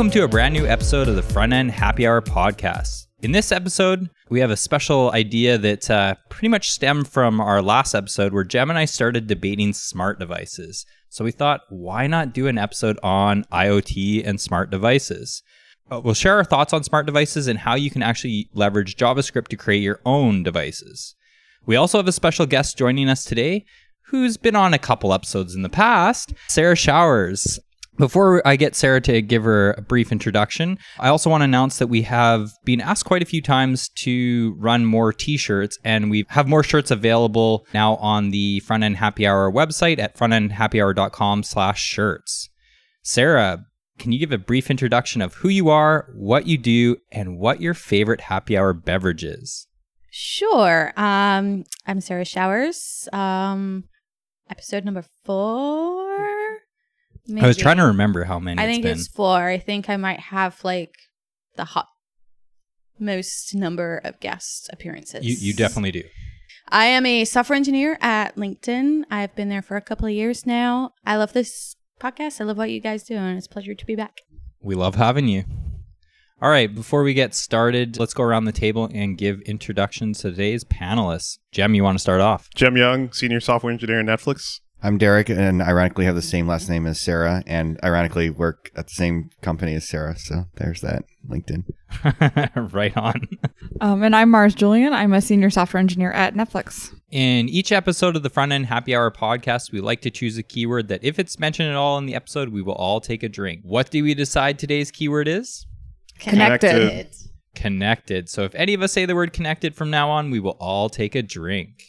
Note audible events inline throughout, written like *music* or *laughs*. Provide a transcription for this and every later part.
Welcome to a brand new episode of the Front End Happy Hour podcast. In this episode, we have a special idea that uh, pretty much stemmed from our last episode where Jem and I started debating smart devices. So we thought, why not do an episode on IoT and smart devices? Uh, we'll share our thoughts on smart devices and how you can actually leverage JavaScript to create your own devices. We also have a special guest joining us today who's been on a couple episodes in the past, Sarah Showers. Before I get Sarah to give her a brief introduction, I also want to announce that we have been asked quite a few times to run more t-shirts and we have more shirts available now on the Front End Happy Hour website at frontendhappyhour.com slash shirts. Sarah, can you give a brief introduction of who you are, what you do, and what your favorite happy hour beverage is? Sure. Um, I'm Sarah Showers. Um, episode number four. I was trying to remember how many I it's think been. it's four. I think I might have like the hot most number of guest appearances. You, you definitely do. I am a software engineer at LinkedIn. I've been there for a couple of years now. I love this podcast. I love what you guys do, and it's a pleasure to be back. We love having you. All right, before we get started, let's go around the table and give introductions to today's panelists. Jem, you want to start off? Jem Young, senior software engineer at Netflix. I'm Derek, and ironically have the same last name as Sarah, and ironically work at the same company as Sarah. So there's that LinkedIn. *laughs* right on. Um, and I'm Mars Jullian. I'm a senior software engineer at Netflix. In each episode of the Front End Happy Hour podcast, we like to choose a keyword that, if it's mentioned at all in the episode, we will all take a drink. What do we decide today's keyword is? Connected. Connected. So if any of us say the word connected from now on, we will all take a drink.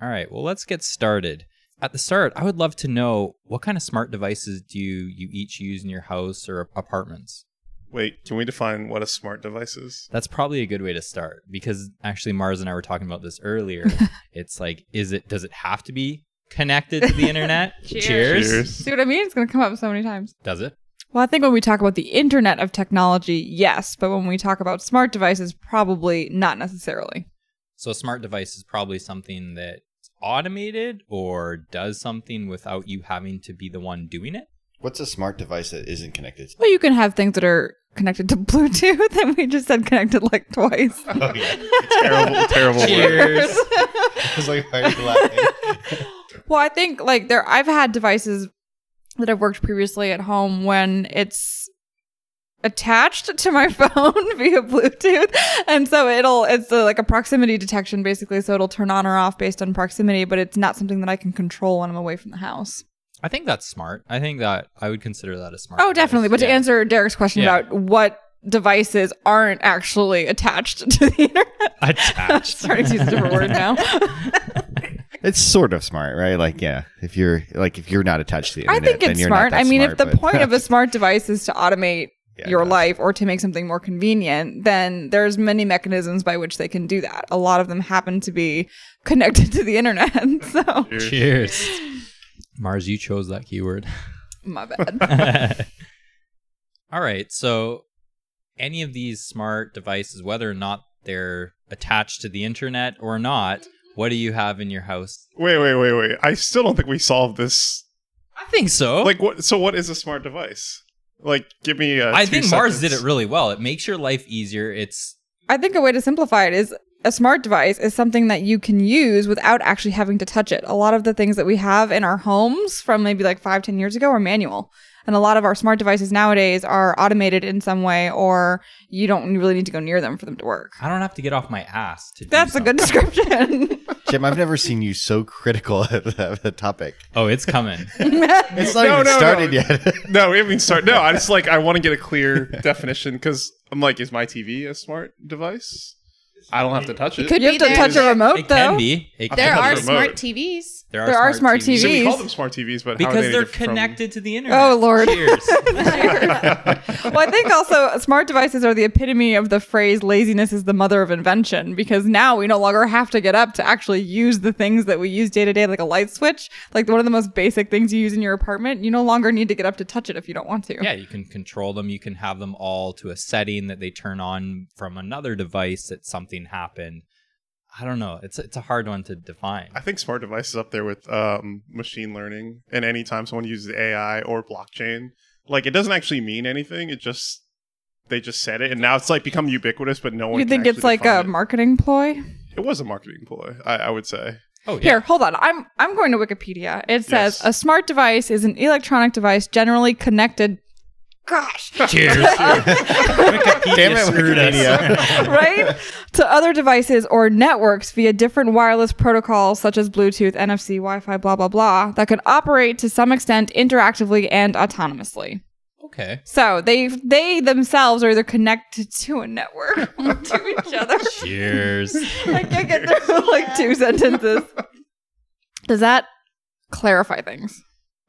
All right, well, let's get started. At the start, I would love to know what kind of smart devices do you, you each use in your house or apartments? Wait, can we define what a smart device is? That's probably a good way to start because actually Mars and I were talking about this earlier. *laughs* it's like, is it does it have to be connected to the internet? *laughs* Cheers. Cheers. See what I mean? It's going to come up so many times. Does it? Well, I think when we talk about the internet of technology, yes. But when we talk about smart devices, probably not necessarily. So a smart device is probably something that's automated or does something without you having to be the one doing it. What's a smart device that isn't connected? Well, you can have things that are connected to *laughs* Bluetooth, and we just said connected like twice. *laughs* Oh yeah, Terrible, terrible word. Cheers. *laughs* I was like, why are you laughing? Well, I think like there, I've had devices that I've worked previously at home when it's attached to my *laughs* phone via Bluetooth, and so it'll it's a, like a proximity detection basically. So it'll turn on or off based on proximity, but it's not something that I can control when I'm away from the house. I think that's smart. I think that I would consider that a smart. Oh, device. definitely. But to answer Derek's question Yeah. about what devices aren't actually attached *laughs* to the internet, attached. *laughs* starting to use a different word now. It's sort of smart, right? Like, yeah, if you're like if you're not attached to the internet, I internet, think then it's you're not smart. I mean, if the point of a smart device is to automate Yeah, your life or to make something more convenient, then there's many mechanisms by which they can do that. A lot of them happen to be connected to the internet. *laughs* so, Cheers. Cheers. *laughs* Mars, you chose that keyword. my *laughs* bad. All right. So, any of these smart devices, whether or not they're attached to the internet or not, mm-hmm. what do you have in your house? Wait, wait, wait, wait. I still don't think we solved this. I think so. Like, what? So, what is a smart device? Like, give me. Uh, I two think Mars did it really well. It makes your life easier. It's I think a way to simplify it is a smart device is something that you can use without actually having to touch it. A lot of the things that we have in our homes from maybe like five, ten years ago are manual. And a lot of our smart devices nowadays are automated in some way, or you don't really need to go near them for them to work. I don't have to get off my ass to. do That's a good description. *laughs* Jem, I've never seen you so critical of the, of the topic. Oh, it's coming. *laughs* It's not No, even no, no. started yet. No, we haven't even started. No, I just like I want to get a clear *laughs* definition because I'm like, is my TV a smart device? I don't have to touch it. Could you have to there. touch a remote, It though. can be. It I'll can There touch are a remote. smart TVs. There There are smart So we call them smart TVs, but how are because they they're different from- connected to the internet. Oh, Lord. Cheers. *laughs* *laughs* well, I think also smart devices are the epitome of the phrase laziness is the mother of invention because now we no longer have to get up to actually use the things that we use day to day, like a light switch, like one of the most basic things you use in your apartment. You no longer need to get up to touch it if you don't want to. yeah, you can control them. You can have them all to a setting that they turn on from another device that something happened. I don't know. It's it's a hard one to define. I think smart devices up there with um, machine learning, and anytime someone uses AI or blockchain, like it doesn't actually mean anything. It just they just said it, and now it's like become ubiquitous, but no one. You can think it's like a it. marketing ploy? It was a marketing ploy, I, I would say. Oh, yeah. Here, hold on. I'm I'm going to Wikipedia. It says Yes. a smart device is an electronic device generally connected. Gosh, Cheers. *laughs* Damn it, screwed us. Wikipedia. *laughs* right? to other devices or networks via different wireless protocols such as Bluetooth, NFC, Wi-Fi, blah blah blah, that can operate to some extent interactively and autonomously. okay. So they they themselves are either connected to a network *laughs* or to each other. Cheers. I can't get through like two sentences. Does that clarify things?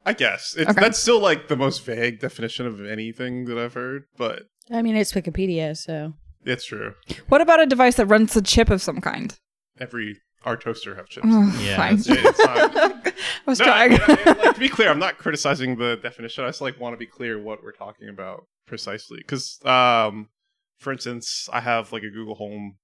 I guess it's Okay. that's still like the most vague definition of anything that I've heard, but I mean, it's Wikipedia, so it's true. What about a device that runs a chip of some kind? Every our toaster have chips. Ugh, Yeah, fine. that's *laughs* It's I was No, I- trying. I- like, to be *laughs* clear, I'm not criticizing the definition. I just like want to be clear what we're talking about precisely. Because, um, for instance, I have like a Google Home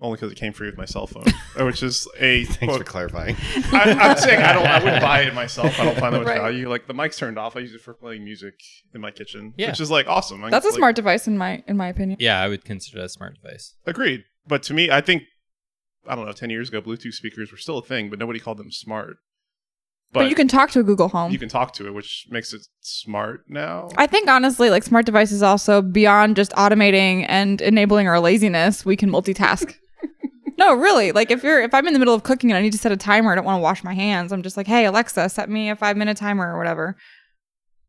only because it came free with my cell phone, *laughs* which is a. Thanks for clarifying. I, I'm saying I don't. I wouldn't buy it *laughs* myself. I don't find that much Right. value. Like the mic's turned off. I use it for playing music in my kitchen, Yeah. which is like awesome. I- That's a like, smart device in my in my opinion. Yeah, I would consider that a smart device. Agreed. But to me, I think I don't know. Ten years ago, Bluetooth speakers were still a thing, but nobody called them smart. But, you can talk to a Google Home. you can talk to it, which makes it smart now. I think honestly, like smart devices also beyond just automating and enabling our laziness, we can multitask. No, really. Like if you're if I'm in the middle of cooking and I need to set a timer, I don't want to wash my hands. I'm just like, hey Alexa, set me a five minute timer or whatever.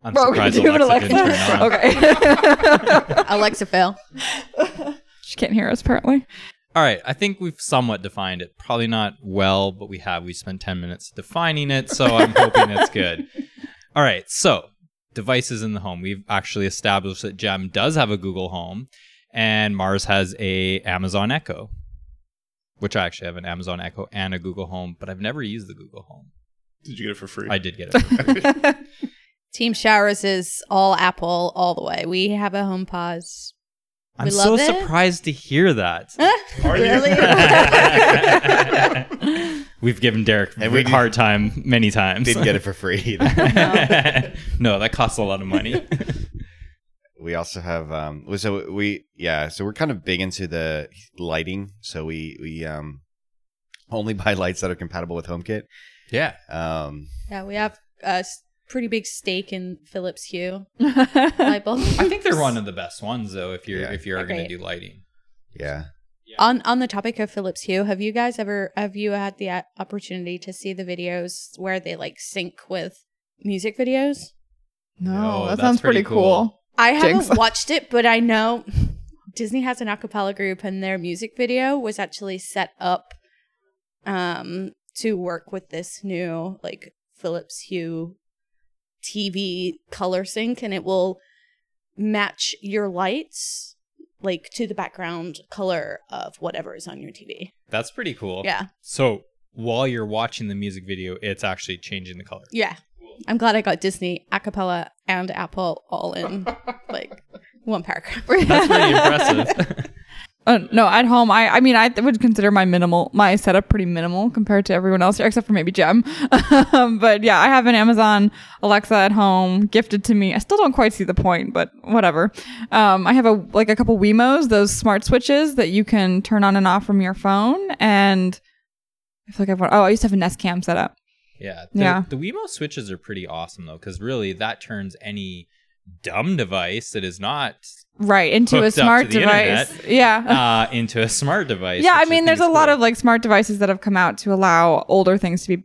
I'm Bro, surprised do you Alexa, didn't Alexa? turn on. Okay. *laughs* Alexa fail. she can't hear us apparently. All right, I think we've somewhat defined it. Probably not well, but we have. We spent 10 minutes defining it, so I'm *laughs* hoping it's good. All right, so devices in the home. We've actually established that Jem does have a Google Home and Mars has a Amazon Echo, which I actually have an Amazon Echo and a Google Home, but I've never used the Google Home. Did you get it for free? I did get it. *laughs* for free. *laughs* Team Showers is all Apple all the way. We have a HomePod. I'm so it. surprised to hear that. *laughs* Are you? We've given Derek And a we- hard time many times. Didn't get it for free either. no, that costs a lot of money. We also have um so we yeah so we're kind of big into the lighting so we we um only *laughs* buy lights that are compatible with HomeKit. yeah. Um Yeah, we have a pretty big stake in Philips Hue *laughs* light bulb. I think they're one of the best ones though if you're Yeah. if you are going to do lighting. yeah. On on the topic of Philips Hue, have you guys ever have you had the uh, opportunity to see the videos where they like sync with music videos? No, No, that that's sounds pretty, pretty cool. cool. I haven't Jinx. *laughs* watched it, but I know Disney has an acapella group, and their music video was actually set up um, to work with this new like Philips Hue TV color sync, and it will match your lights like to the background color of whatever is on your TV. That's pretty cool. Yeah, So while you're watching the music video, it's actually changing the color. yeah. I'm glad I got Disney acapella and Apple all in *laughs* like one paragraph. That's pretty *laughs* impressive. Uh, no, at home, I I mean, I would consider my minimal my setup pretty minimal compared to everyone else here, except for maybe Jem. um, *laughs* but yeah, I have an Amazon Alexa at home gifted to me. I still don't quite see the point, but whatever. Um, I have a like a couple Wemos, those smart switches that you can turn on and off from your phone, and I feel like I've oh, I used to have a Nest Cam set up. Yeah. The, Yeah. The Wemo switches are pretty awesome though, because really that turns any dumb device that is not Right into a smart device. internet. Yeah. *laughs* uh, into a smart device. yeah, I mean, there's a lot of like smart devices that have come out to allow older things to be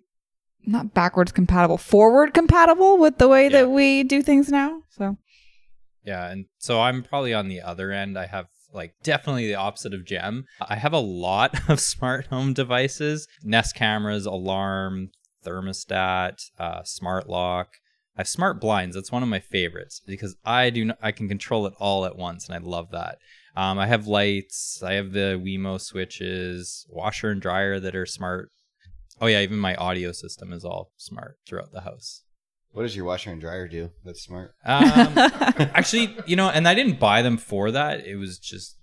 not backwards compatible, forward compatible with the way Yeah. that we do things now. So Yeah, and so I'm probably on the other end. I have like definitely the opposite of Jem. I have a lot *laughs* of smart home devices: Nest cameras, alarm, thermostat, uh, smart lock. I have smart blinds. That's one of my favorites because I do not, I can control it all at once, and I love that. Um, I have lights. I have the Wemo switches, washer and dryer that are smart. Oh yeah, even my audio system is all smart throughout the house. What does your washer and dryer do? That's smart. Um, *laughs* actually, you know, and I didn't buy them for that. It was just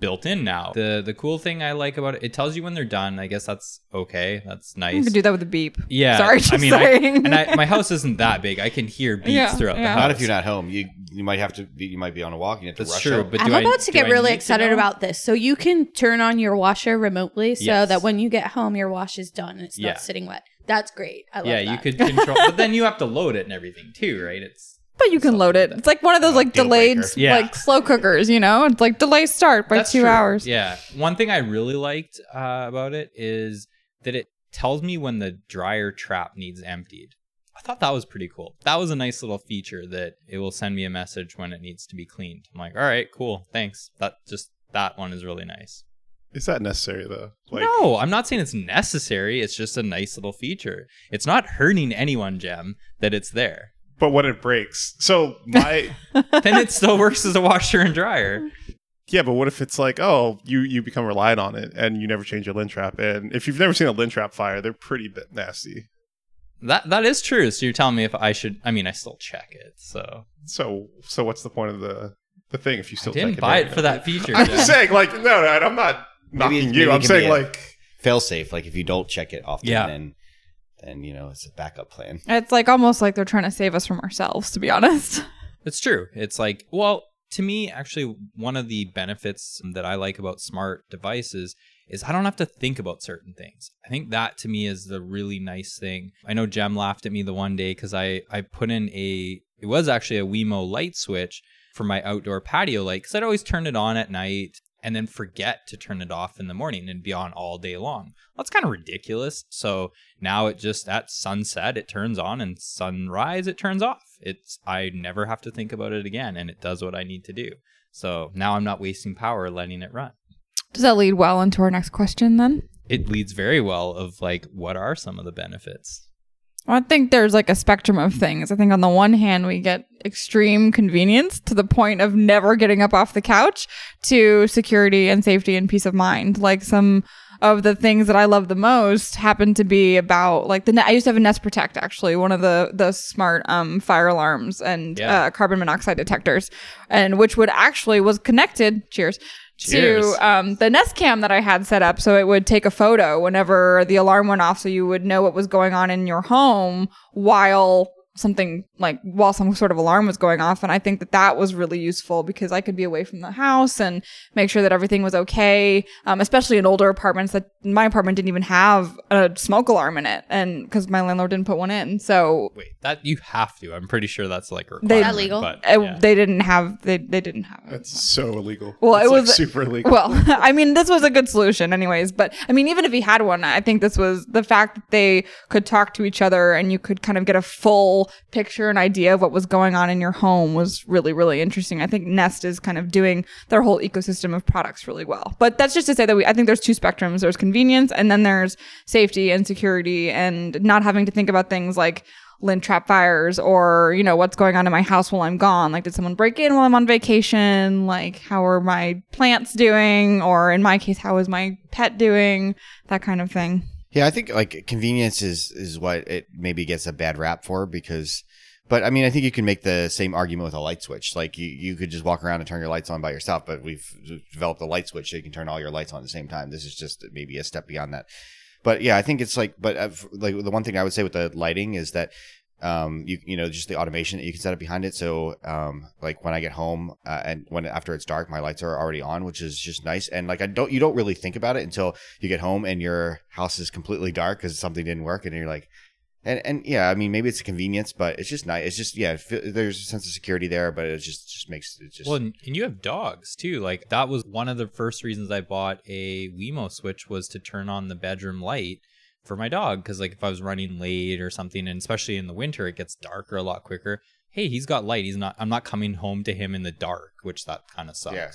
built in now. The the cool thing I like about it, it tells you when they're done. I guess that's okay. That's nice. You can do that with a beep. Yeah, Sorry, just I mean, I, and I, *laughs* my house isn't that big. I can hear beeps Yeah, throughout the house. Not if you're not home. You you might have to be. You might be on a walk. You have to That's rush true. out. But I'm do I- about to get really excited about this. So you can turn on your washer remotely so Yes. that when you get home, your wash is done and it's Yeah. not sitting wet. That's great. I love Yeah, that. you could control, but then *laughs* you have to load it and everything too, right? It's But you can load it. It's like one of those like deal delayed, breaker. Yeah. like slow cookers. You know, it's like delay start by That's two true. hours. Yeah. One thing I really liked uh, about it is that it tells me when the dryer trap needs emptied. I thought that was pretty cool. That was a nice little feature that it will send me a message when it needs to be cleaned. I'm like, all right, cool, thanks. That just that one is really nice. Is that necessary though? Like, no, I'm not saying it's necessary. It's just a nice little feature. It's not hurting anyone, Jem, that it's there. But when it breaks, so my *laughs* then it still works as a washer and dryer. yeah, but what if it's like, oh, you you become reliant on it and you never change your lint trap, and if you've never seen a lint trap fire, they're pretty bit nasty. That that is true. So you're telling me if I should? I mean, I still check it. So So so what's the point of the the thing if you still I didn't check buy every it for that feature. *laughs* I'm just saying, like, no, no, I'm not knocking maybe you. it I'm saying, like, Fail safe. Like if you don't check it often, Yeah. then then you know it's a backup plan. It's like almost like they're trying to save us from ourselves. To be honest. *laughs* It's true. It's like, well, to me, actually, one of the benefits that I like about smart devices is I don't have to think about certain things. I think that to me is the really nice thing. I know Jem laughed at me the one day because I, I put in a, it was actually a Wemo light switch for my outdoor patio light because I'd always turn it on at night and then forget to turn it off in the morning and be on all day long. That's kind of ridiculous. So now it just at sunset it turns on and sunrise it turns off. It's I never have to think about it again and it does what I need to do. So now I'm not wasting power letting it run. Does that lead well into our next question then? It leads very well of like what are some of the benefits? Well, I think there's like a spectrum of things. I think on the one hand, we get extreme convenience to the point of never getting up off the couch to security and safety and peace of mind. Like some of the things that I love the most happen to be about like the I used to have a Nest Protect actually, one of the the smart um fire alarms and Yeah. uh, carbon monoxide detectors, and which would actually was connected. Cheers. Cheers. To um, the Nest Cam that I had set up, so it would take a photo whenever the alarm went off, so you would know what was going on in your home while something like while some sort of alarm was going off and i think that that was really useful because i could be away from the house and make sure that everything was okay um, especially in older apartments that my apartment didn't even have a smoke alarm in it and because my landlord didn't put one in so Wait, that you have to. I'm pretty sure that's like a They- requirement, Is that legal? But, uh, yeah. they didn't have they, they didn't have it that's so illegal. Well, It's, it like, was- super illegal. Well, *laughs* I mean, this was a good solution, anyways. But I mean, even if he had one, I think this was the fact that they could talk to each other and you could kind of get a full picture and idea of what was going on in your home was really, really interesting. I think Nest is kind of doing their whole ecosystem of products really well. But that's just to say that we, I think there's two spectrums. There's convenience and then there's safety and security and not having to think about things like lint trap fires or you know what's going on in my house while i'm gone like did someone break in while i'm on vacation like how are my plants doing or in my case how is my pet doing that kind of thing Yeah, I think like convenience is is what it maybe gets a bad rap for because but I mean I think you can make the same argument with a light switch. Like you, you could just walk around and turn your lights on by yourself, but we've developed a light switch so you can turn all your lights on at the same time. This is just maybe a step beyond that. But yeah, I think it's like but uh, like the one thing I would say with the lighting is that um you you know just the automation that you can set up behind it. So um like when i get home uh, and when after it's dark my lights are already on which is just nice. And like i don't you don't really think about it until you get home and your house is completely dark because something didn't work and you're like and and yeah i mean maybe it's a convenience but it's just nice. It's just yeah there's a sense of security there but it just just makes it just Well, and you have dogs too. Like that was one of the first reasons I bought a Wemo switch was to turn on the bedroom light for my dog because like if I was running late or something, and especially in the winter, it gets darker a lot quicker. Hey, he's got light. He's not. I'm not coming home to him in the dark, which that kind of sucks. Yeah.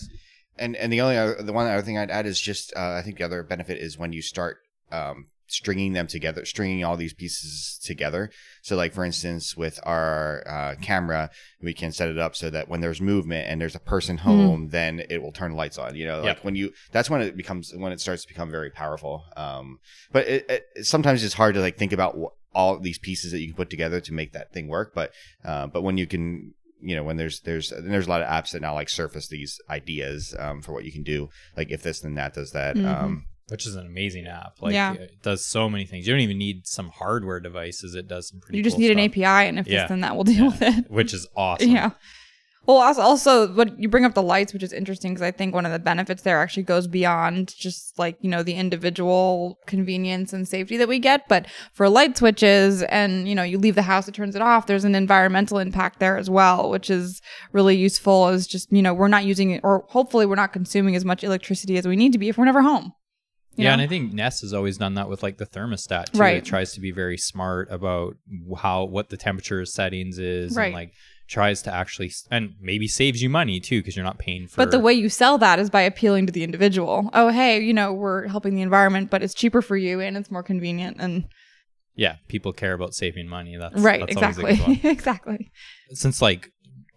And and the only other, the one other thing I'd add is just uh, I think the other benefit is when you start um, stringing them together, stringing all these pieces together. So like for instance, with our uh, camera, we can set it up so that when there's movement and there's a person home, then it will turn lights on. You know, like Yep. when you that's when it becomes when it starts to become very powerful. Um, but it, it, sometimes it's hard to like think about wh- all these pieces that you can put together to make that thing work. But uh, but when you can you know when there's there's there's a lot of apps that now like surface these ideas um, for what you can do like if this then that does that Mhm. um, which is an amazing app. Like Yeah. it does so many things. You don't even need some hardware devices. It does some pretty much. you just cool need an API, and if Yeah. this, then that will *laughs* deal Yeah. with it. which is *laughs* awesome. Yeah. Well, also, also, what you bring up the lights, which is interesting because I think one of the benefits there actually goes beyond just like you know the individual convenience and safety that we get, but for light switches and you know you leave the house, it turns it off. There's an environmental impact there as well, which is really useful. Is just you know we're not using it, or hopefully we're not consuming as much electricity as we need to be if we're never home. Yeah, know? and I think Nest has always done that with like the thermostat too. Right. It tries to be very smart about how what the temperature settings is, Right. and like tries to actually and maybe saves you money too because you're not paying for. But the way you sell that is by appealing to the individual. Oh, hey, you know, we're helping the environment, but it's cheaper for you and it's more convenient. And yeah, people care about saving money. That's right, that's always a exactly, good *laughs* one. exactly. Since like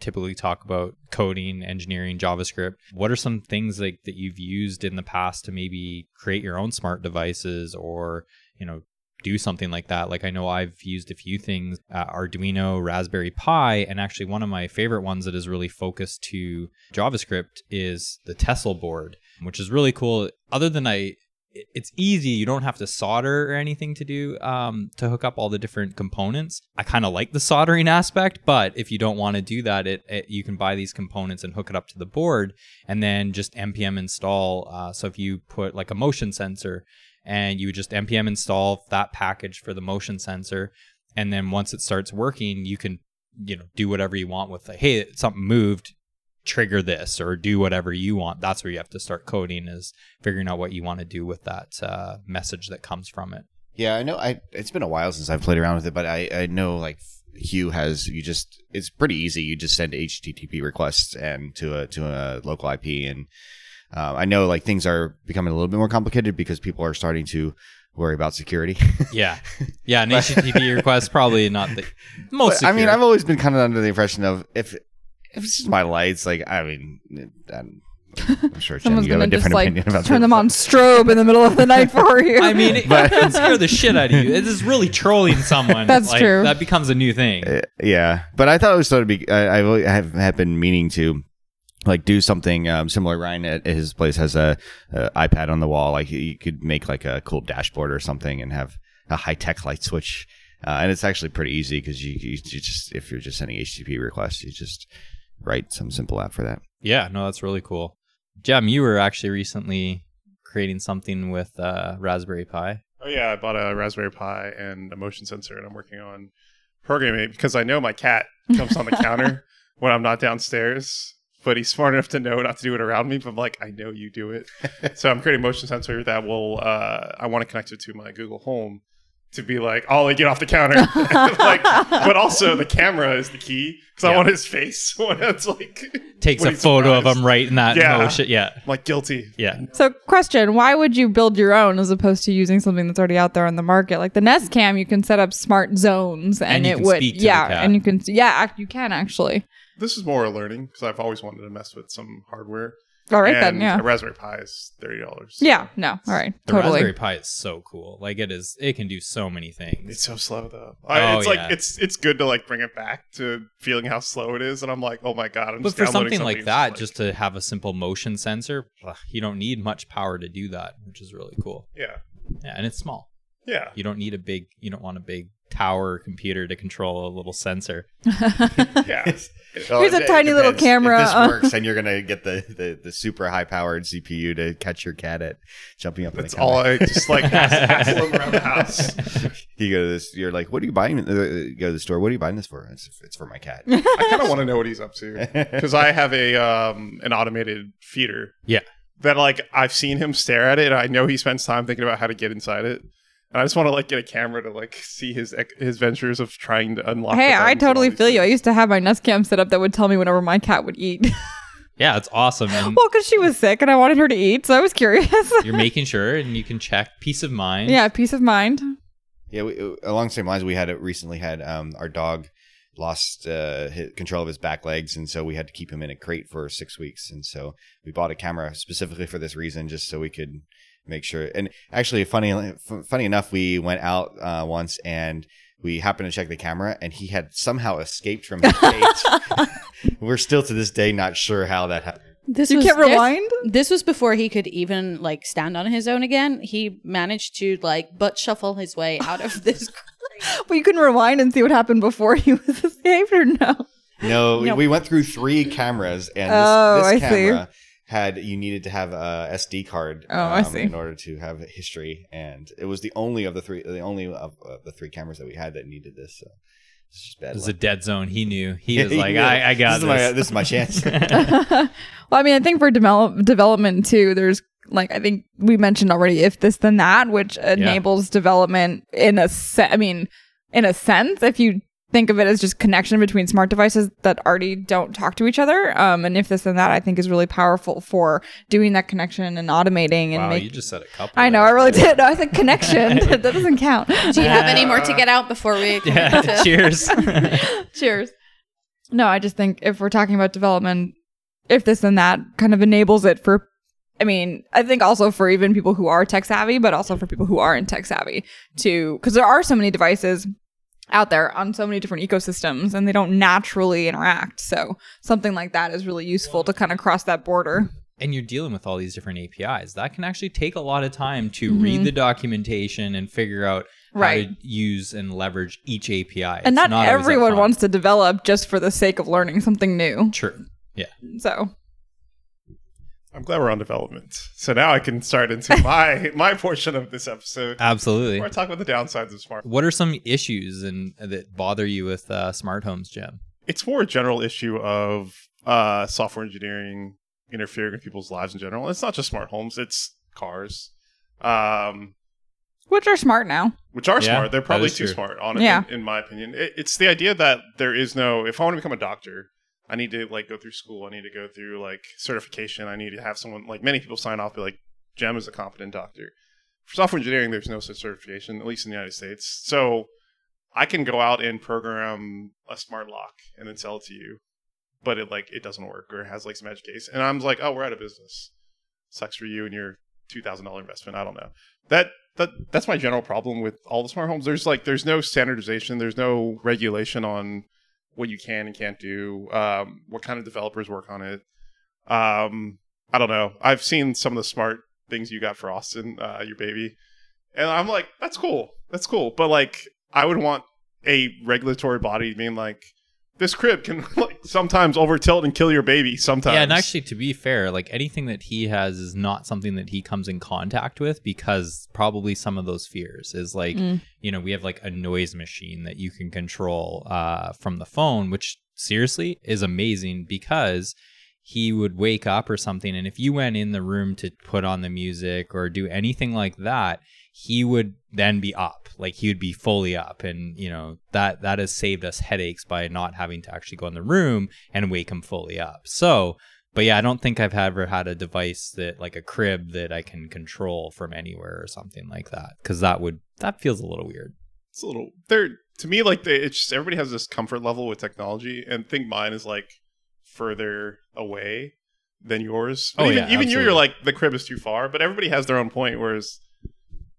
typically talk about coding, engineering, JavaScript, what are some things like that you've used in the past to maybe create your own smart devices or you know do something like that. Like I know I've used a few things, uh, Arduino, Raspberry Pi, and actually one of my favorite ones that is really focused to JavaScript is the Tessel board, which is really cool. Other than I, it's easy. You don't have to solder or anything to do um, to hook up all the different components. I kind of like the soldering aspect, but if you don't want to do that, it, it you can buy these components and hook it up to the board, and then just npm install. Uh, so if you put like a motion sensor and you just npm install that package for the motion sensor and then once it starts working you can you know do whatever you want with it hey something moved trigger this or do whatever you want that's where you have to start coding is figuring out what you want to do with that uh, message that comes from it Yeah, I know. I it's been a while since I've played around with it, but I I know like Hue has you just it's pretty easy. You just send HTTP requests and to a to a local IP, and uh, I know like things are becoming a little bit more complicated because people are starting to worry about security. *laughs* yeah yeah an http request probably not the most But, I mean. I've always been kind of under the impression of if if it's just my lights, like I mean, I'm, I'm sure *laughs* Jem, Someone's you have a gonna just different like opinion about turn them on strobe in the middle of the night *laughs* for you. I mean, it But- *laughs* can scare the shit out of you. It is just really trolling someone. That's Like, true. That becomes a new thing. Uh, yeah, but I thought it was sort of be. I, I really have, have been meaning to like do something um, similar. Ryan at his place has a, a iPad on the wall. Like you could make like a cool dashboard or something and have a high tech light switch. Uh, and it's actually pretty easy because you, you, you just if you're just sending HTTP requests, you just write some simple app for that. Yeah, no, that's really cool. Jem, you were actually recently creating something with uh, Raspberry Pi. Oh yeah, I bought a Raspberry Pi and a motion sensor, and I'm working on programming it because I know my cat jumps on the counter *laughs* when I'm not downstairs. But he's smart enough to know not to do it around me. But I'm like, I know you do it. *laughs* so I'm creating a motion sensor that will. Uh, I want to connect it to my Google Home to be like, oh, Ollie, get off the counter. *laughs* *laughs* like, but also the camera is the key because I want his face *laughs* when it's like Takes when a he's photo of him right in that Yeah. motion. Yeah, I'm like guilty. yeah. So, question: Why would you build your own as opposed to using something that's already out there on the market? Like the Nest Cam, you can set up smart zones, and, And you it can would, speak to the yeah, cat. and you can, yeah, you can actually. This is more a learning because I've always wanted to mess with some hardware. All right and then, yeah, A Raspberry Pi is thirty dollars. yeah, no, all right, The totally. Raspberry Pi is so cool. Like it is, it can do so many things. It's so slow though. I, Oh, it's like it's it's good to like bring it back to feeling how slow it is, and I'm like, oh my god, I'm but just for downloading something like that's, that, just to have a simple motion sensor, ugh, you don't need much power to do that, which is really cool. yeah, Yeah, and it's small. yeah. You don't need a big. You don't want a big tower computer to control a little sensor. *laughs* Yeah, Here's a tiny little camera, If this uh. works, and you're gonna *laughs* get the, the, the super high powered CPU to catch your cat at jumping up. on that's the counter. all I just like *laughs* hassle him around the house. you go to this. You're like, what are you buying? Uh, you go to the store. What are you buying this for? It's, it's for my cat. I kind of want to know what he's up to because I have a um an automated feeder. Yeah. That like I've seen him stare at it. I know he spends time thinking about how to get inside it. And I just want to like get a camera to like see his his ventures of trying to unlock. hey, the I totally all these feel you. I used to have my Nest Cam set up that would tell me whenever my cat would eat. *laughs* Yeah, it's awesome. And well, because she was sick and I wanted her to eat, so I was curious. *laughs* you're making sure, and you can check peace of mind. yeah, peace of mind. Yeah, we, uh, along the same lines, we had recently had um, our dog lost uh, hi control of his back legs, and so we had to keep him in a crate for six weeks. And so we bought a camera specifically for this reason, just so we could make sure. And actually, funny f- funny enough, we went out uh, once and we happened to check the camera, and he had somehow escaped from his cage. *laughs* We're still to this day not sure how that happened. This You was can't rewind? This was before he could even like stand on his own again. He managed to like butt shuffle his way out of *laughs* this. Well, you can rewind and see what happened before he *laughs* was escaped, or no? No, we- No. we went through three cameras, and this, Oh, this I see. Camera had you needed to have a SD card. um, Oh, I see. In order to have history, and it was the only of the three, the only of uh, the three cameras that we had that needed this. So it's just bad. It was a dead zone. He knew. He *laughs* was like, knew. I, I got this. Is my, this. this is my chance. *laughs* *laughs* well, I mean, I think for develop- development too, there's like I think we mentioned already, if this then that, which enables development in a se- I mean, in a sense, if you think of it as just connection between smart devices that already don't talk to each other, um, and if this and that, I think is really powerful for doing that connection and automating and wow, make. you just said a couple. I know. I really did. No, I said *laughs* connection. *laughs* that doesn't count. Do you have any more to get out before we? *laughs* Yeah, to- cheers. Cheers. No, I just think if we're talking about development, if this and that kind of enables it for, I mean, I think also for even people who are tech savvy, but also for people who aren't tech savvy to, because there are so many devices out there on so many different ecosystems and they don't naturally interact. So something like that is really useful to kind of cross that border. and you're dealing with all these different APIs. That can actually take a lot of time to Mhm. read the documentation and figure out Right. how to use and leverage each API. and It's not, everyone wants to develop just for the sake of learning something new. True. Yeah. So I'm glad we're on development. So now I can start into *laughs* my my portion of this episode Absolutely. where I talk about the downsides of smart. What are some issues and that bother you with uh, smart homes, Jem? It's more a general issue of uh, software engineering interfering with people's lives in general. It's not just smart homes; it's cars, um, which are smart now. which are Yeah, smart. They're probably too true. smart, honestly, Yeah. in, in my opinion. It, it's the idea that there is no. If I want to become a doctor, I need to like go through school. I need to go through like certification. I need to have someone like many people sign off. Be like, Jem is a competent doctor. For software engineering, there's no such certification, at least in the United States. So I can go out and program a smart lock and then sell it to you, but it like it doesn't work or has like some edge case. And I'm like, oh, we're out of business. Sucks for you and your two thousand dollar investment. I don't know. That that that's my general problem with all the smart homes. There's like there's no standardization. There's no regulation on what you can and can't do. Um, what kind of developers work on it. Um, I don't know. I've seen some of the smart things you got for Austin, uh, your baby, and I'm like, that's cool. That's cool. But like, I would want a regulatory body being like, this crib can like sometimes over tilt and kill your baby. Sometimes. Yeah, and actually, to be fair, like anything that he has is not something that he comes in contact with because probably some of those fears is like, Mm. you know, we have like a noise machine that you can control uh, from the phone, which seriously is amazing because he would wake up or something. And if you went in the room to put on the music or do anything like that, he would then be up. Like he would be fully up. And you know that that has saved us headaches by not having to actually go in the room and wake him fully up. So but yeah i don't think i've ever had a device that like a crib that i can control from anywhere or something like that. Because that would that feels a little weird. It's a little they're to me like they it's just everybody has this comfort level with technology and I think mine is like further away than yours. But Oh, even, yeah, even you you're like the crib is too far but everybody has their own point whereas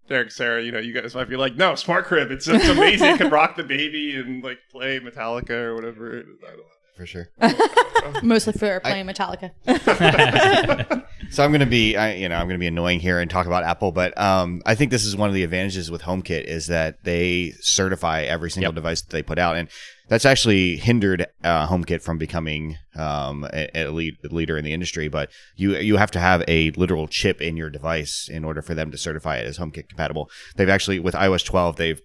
Derek Sarah you know you guys might be like no smart crib it's, it's amazing it can rock the baby and like play Metallica or whatever I don't for sure. *laughs* Mostly for playing Metallica. *laughs* So I'm gonna be, I, you know, I'm gonna be annoying here and talk about Apple, but um, I think this is one of the advantages with HomeKit is that they certify every single Yep. device that they put out, and that's actually hindered uh, HomeKit from becoming um, a, a lead, leader in the industry. But you you have to have a literal chip in your device in order for them to certify it as HomeKit compatible. They've actually with iOS 12 they've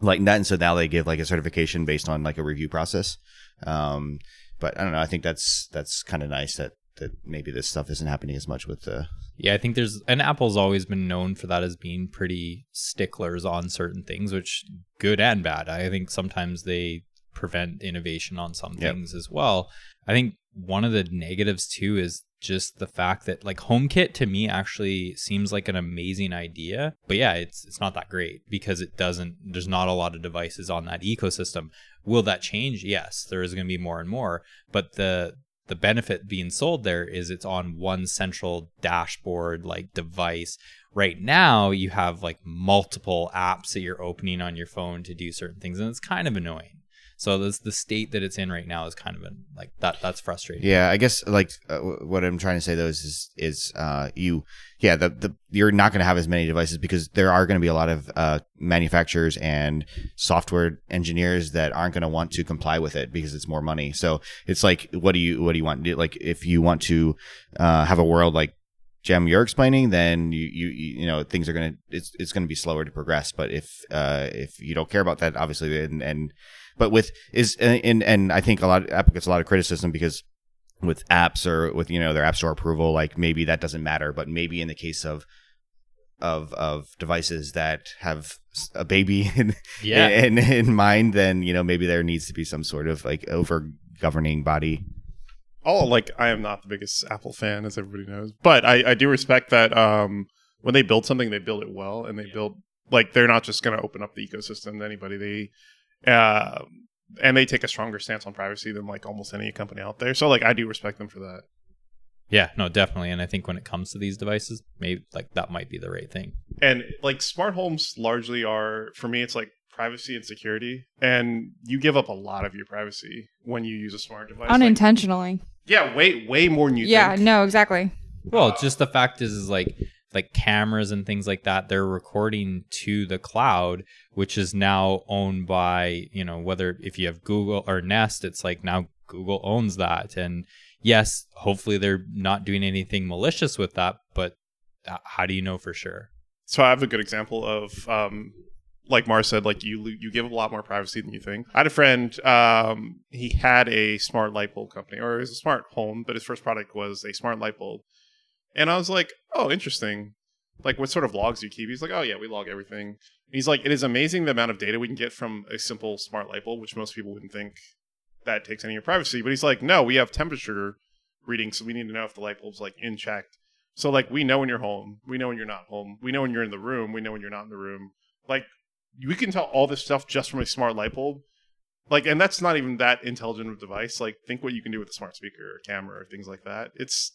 lightened that, and so now they give like a certification based on like a review process. Um, but I don't know. I think that's that's kind of nice that that maybe this stuff isn't happening as much with the Yeah, I think there's and Apple's always been known for that as being pretty sticklers on certain things, which good and bad. I think sometimes they prevent innovation on some Yep. things as well. I think one of the negatives too is just the fact that like HomeKit to me actually seems like an amazing idea, but yeah, it's it's not that great because it doesn't. There's not a lot of devices on that ecosystem. Will that change? Yes, there is going to be more and more, but the the benefit being sold there is it's on one central dashboard like device. Right now, you have like multiple apps that you're opening on your phone to do certain things, and it's kind of annoying. So this, the state that it's in right now is kind of like that. That's frustrating. Yeah, I guess like uh, what I'm trying to say though is is, uh, you yeah the, the you're not going to have as many devices because there are going to be a lot of uh, manufacturers and software engineers that aren't going to want to comply with it because it's more money. So it's like what do you what do you want? Like if you want to uh, have a world like Jem you're explaining, then you you you know things are gonna it's it's gonna be slower to progress. But if uh if you don't care about that, obviously, and and but with is and and I think a lot Apple gets a lot of criticism because with apps or with you know their app store approval, like maybe that doesn't matter, but maybe in the case of of of devices that have a baby *laughs* in, Yeah. in in mind, then you know maybe there needs to be some sort of like over governing body. Oh, like I am not the biggest Apple fan, as everybody knows, but I, I do respect that um, when they build something, they build it well, and they build like they're not just going to open up the ecosystem to anybody. They uh, and they take a stronger stance on privacy than like almost any company out there. So like I do respect them for that. Yeah, no, definitely. And I think when it comes to these devices, maybe like that might be the right thing. And like smart homes largely are for me, it's like privacy and security, and you give up a lot of your privacy when you use a smart device. Like, Unintentionally. yeah, way way more than you yeah, think. no, exactly. Well, it's just the fact is, is like like cameras and things like that. They're recording to the cloud, which is now owned by you know whether if you have Google or Nest, it's like now Google owns that. And yes, hopefully they're not doing anything malicious with that, but uh, how do you know for sure? So I have a good example of, um, like Mars said, like you you give a lot more privacy than you think. I had a friend. Um, he had a smart light bulb company, or it was a smart home, but his first product was a smart light bulb. And I was like, oh, interesting. Like, what sort of logs do you keep? He's like, oh yeah, we log everything. And he's like, it is amazing the amount of data we can get from a simple smart light bulb, which most people wouldn't think that takes any of your privacy. But he's like, no, we have temperature readings, so we need to know if the light bulb's like in check. So like we know when you're home, we know when you're not home, we know when you're in the room, we know when you're not in the room. Like we can tell all this stuff just from a smart light bulb. Like, and that's not even that intelligent of a device. Like, think what you can do with a smart speaker or camera or things like that. It's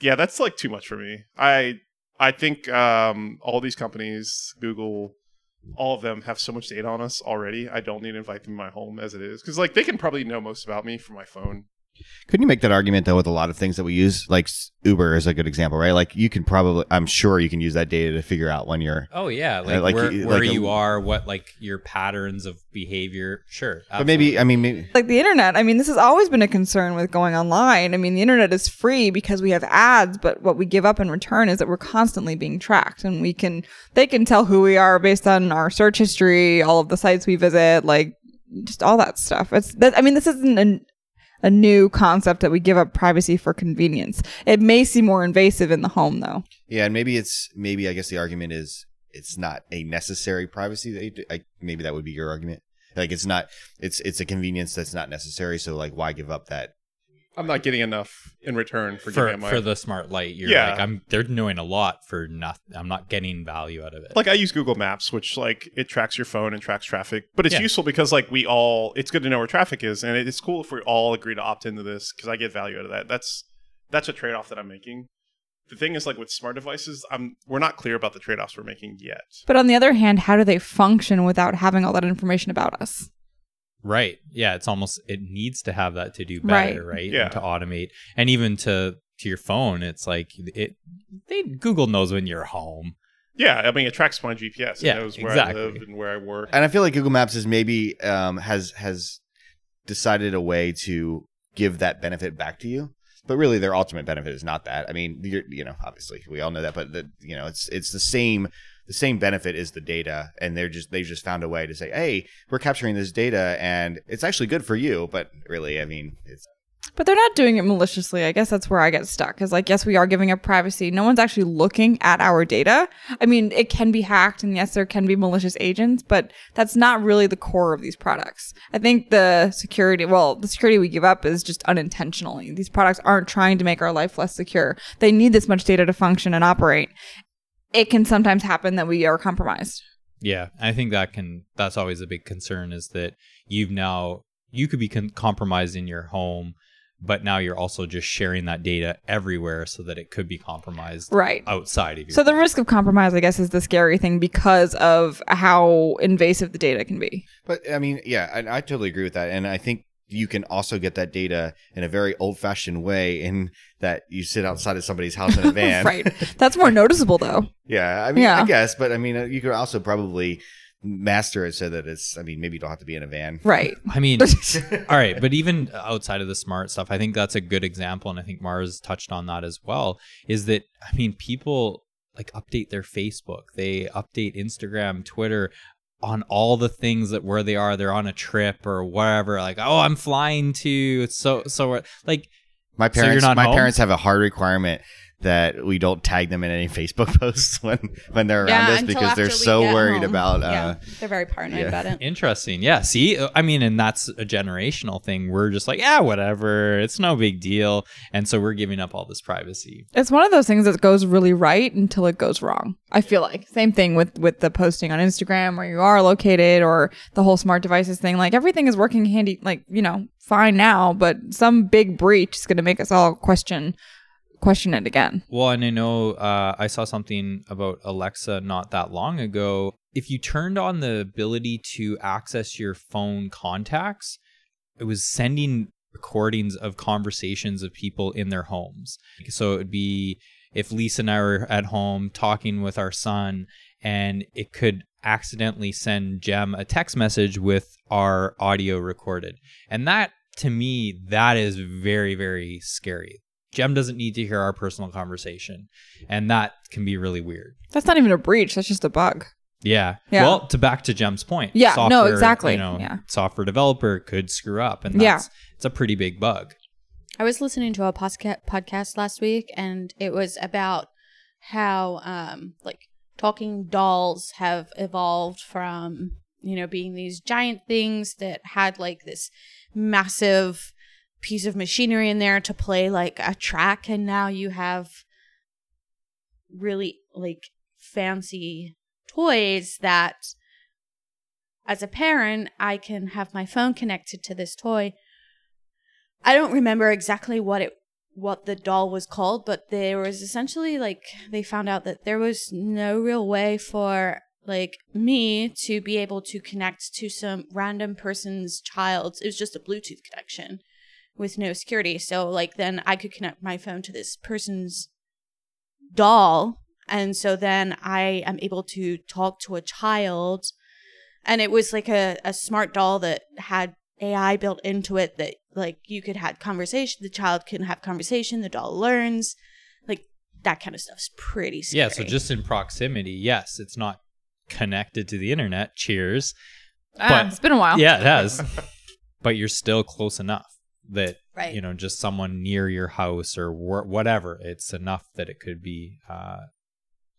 yeah, that's like too much for me. I I think um, all these companies, Google, all of them have so much data on us already. I don't need to invite them to my home as it is because like they can probably know most about me from my phone. Couldn't you make that argument though with a lot of things that we use? Like Uber is a good example, right? Like you can probably, I'm sure you can use that data to figure out when you're. Oh yeah, uh, like, like where, you- where like a- um, are, what like your patterns of behavior. Sure, But maybe, I mean, maybe, like the internet. I mean, this has always been a concern with going online. I mean, the internet is free because we have ads, but what we give up in return is that we're constantly being tracked and we can, they can tell who we are based on our search history, all of the sites we visit, like just all that stuff. It's that, I mean, this isn't a, a new concept that we give up privacy for convenience. It may seem more invasive in the home though. yeah, and maybe it's maybe I guess the argument is it's not a necessary privacy. That you do, I, maybe that would be your argument. Like it's not, it's it's a convenience that's not necessary. So like, why give up that? I'm not getting enough in return for, for giving my for the smart light, you're Yeah. like I'm. They're doing a lot for nothing. I'm not getting value out of it. like I use Google Maps, which like it tracks your phone and tracks traffic, but it's Yeah. useful because like we all, it's good to know where traffic is, and it's cool if we all agree to opt into this because I get value out of that. That's that's a trade off that I'm making. The thing is, like with smart devices, I'm we're not clear about the trade offs we're making yet. But on the other hand, how do they function without having all that information about us? Right. Yeah. It's almost it needs to have that to do Right. better, right? Yeah. And to automate, and even to to your phone, it's like it. They Google knows when you're home. Yeah, I mean it tracks my GPS. Yeah, it knows where exactly. I live and where I work. And I feel like Google Maps is maybe um, has has decided a way to give that benefit back to you. But really, their ultimate benefit is not that. I mean, you're, you know, obviously we all know that, but the, you know, it's it's the same. The same benefit is the data, and they're just they've just found a way to say, "Hey, we're capturing this data, and it's actually good for you." But really, I mean, it's But they're not doing it maliciously. I guess that's where I get stuck. Because, like, yes, we are giving up privacy. No one's actually looking at our data. I mean, it can be hacked, and yes, there can be malicious agents, but that's not really the core of these products. I think the security, well, the security we give up is just unintentionally. These products aren't trying to make our life less secure. They need this much data to function and operate. It can sometimes happen that we are compromised. Yeah, I think that can. That's always a big concern is that you've now you could be con- compromised in your home but now you're also just sharing that data everywhere so that it could be compromised Right. outside of you. So the risk of compromise, I guess, is the scary thing because of how invasive the data can be. But I mean, yeah, I, I totally agree with that, and I think you can also get that data in a very old-fashioned way, in that you sit outside of somebody's house in a *laughs* van. right. That's more noticeable, though. Yeah, I mean, Yeah. I guess, but I mean, uh, you could also probably master it so that it's. I mean, maybe you don't have to be in a van. Right. *laughs* I mean, *laughs* all right, but even outside of the smart stuff, I think that's a good example, and I think Mars touched on that as well. Is that I mean, people like update their Facebook, they update Instagram, Twitter on all the things that where they are, they're on a trip or whatever. Like, oh, I'm flying to so so like My So you're parents, not my home? parents have a hard requirement that we don't tag them in any *laughs* Facebook posts when when they're around us because they're so worried home. about. Uh, yeah, they're very paranoid yeah. about it. Interesting. Yeah. See, I mean, and that's a generational thing. We're just like, yeah, whatever. It's no big deal. And so we're giving up all this privacy. It's one of those things that goes really right until it goes wrong. I feel like same thing with with the posting on Instagram where you are located or the whole smart devices thing. Like everything is working handy, like you know, fine now, but some big breach is going to make us all question question it again. Well, and I know uh, I saw something about Alexa not that long ago. If you turned on the ability to access your phone contacts, it was sending recordings of conversations of people in their homes. So it would be if Lisa and I were at home talking with our son, and it could accidentally send Jem a text message with our audio recorded. And that, to me, that is very, very scary. Jem doesn't need to hear our personal conversation. And that can be really weird. That's not even a breach. That's just a bug. Yeah. Yeah. Well, to back to Jem's point. Yeah, no, exactly. You know, Yeah. software developer could screw up, and Yeah. it's a pretty big bug. I was listening to a posca- podcast last week, and it was about how um like talking dolls have evolved from you know being these giant things that had like this massive piece of machinery in there to play like a track, and now you have really like fancy toys that as a parent I can have my phone connected to this toy I don't remember exactly what it what the doll was called, but there was essentially like they found out that there was no real way for like me to be able to connect to some random person's child. It was just a Bluetooth connection with no security. So like then I could connect my phone to this person's doll and so then I am able to talk to a child and it was like a, a smart doll that had AI built into it that like you could have conversation the child can have conversation the doll learns like that kind of stuff's pretty scary Yeah. So just in proximity, yes, it's not connected to the internet. Cheers. Ah, But- it's been a while. Yeah, it has. *laughs* but you're still close enough that right you know just someone near your house or wh- whatever. It's enough that it could be uh,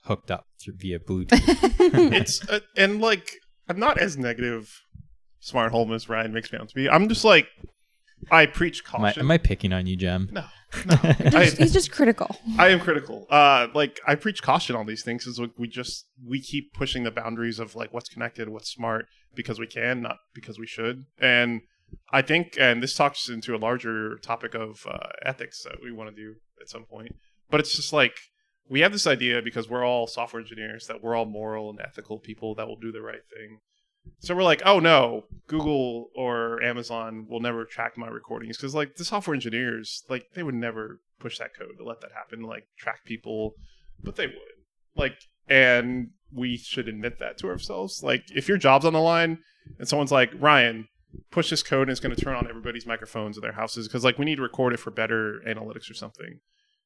hooked up through, via Bluetooth. *laughs* it's uh, and like I'm not as negative smart home as Ryan makes me out to be. I'm just like I preach am, I, caution. am I picking on you, Jem? no, *laughs* no. I, He's just critical. I am critical. Uh, like I preach caution on these things because we just we keep pushing the boundaries of like what's connected, what's smart, because we can, not because we should. And I think, and this talks into a larger topic of uh, ethics that we want to do at some point. But it's just like we have this idea because we're all software engineers that we're all moral and ethical people that will do the right thing. So we're like, oh no, Google or Amazon will never track my recordings because like the software engineers, like they would never push that code to let that happen, like track people, but they would. Like, and we should admit that to ourselves. Like, if your job's on the line and someone's like, Ryan, push this code and it's going to turn on everybody's microphones in their houses because like we need to record it for better analytics or something,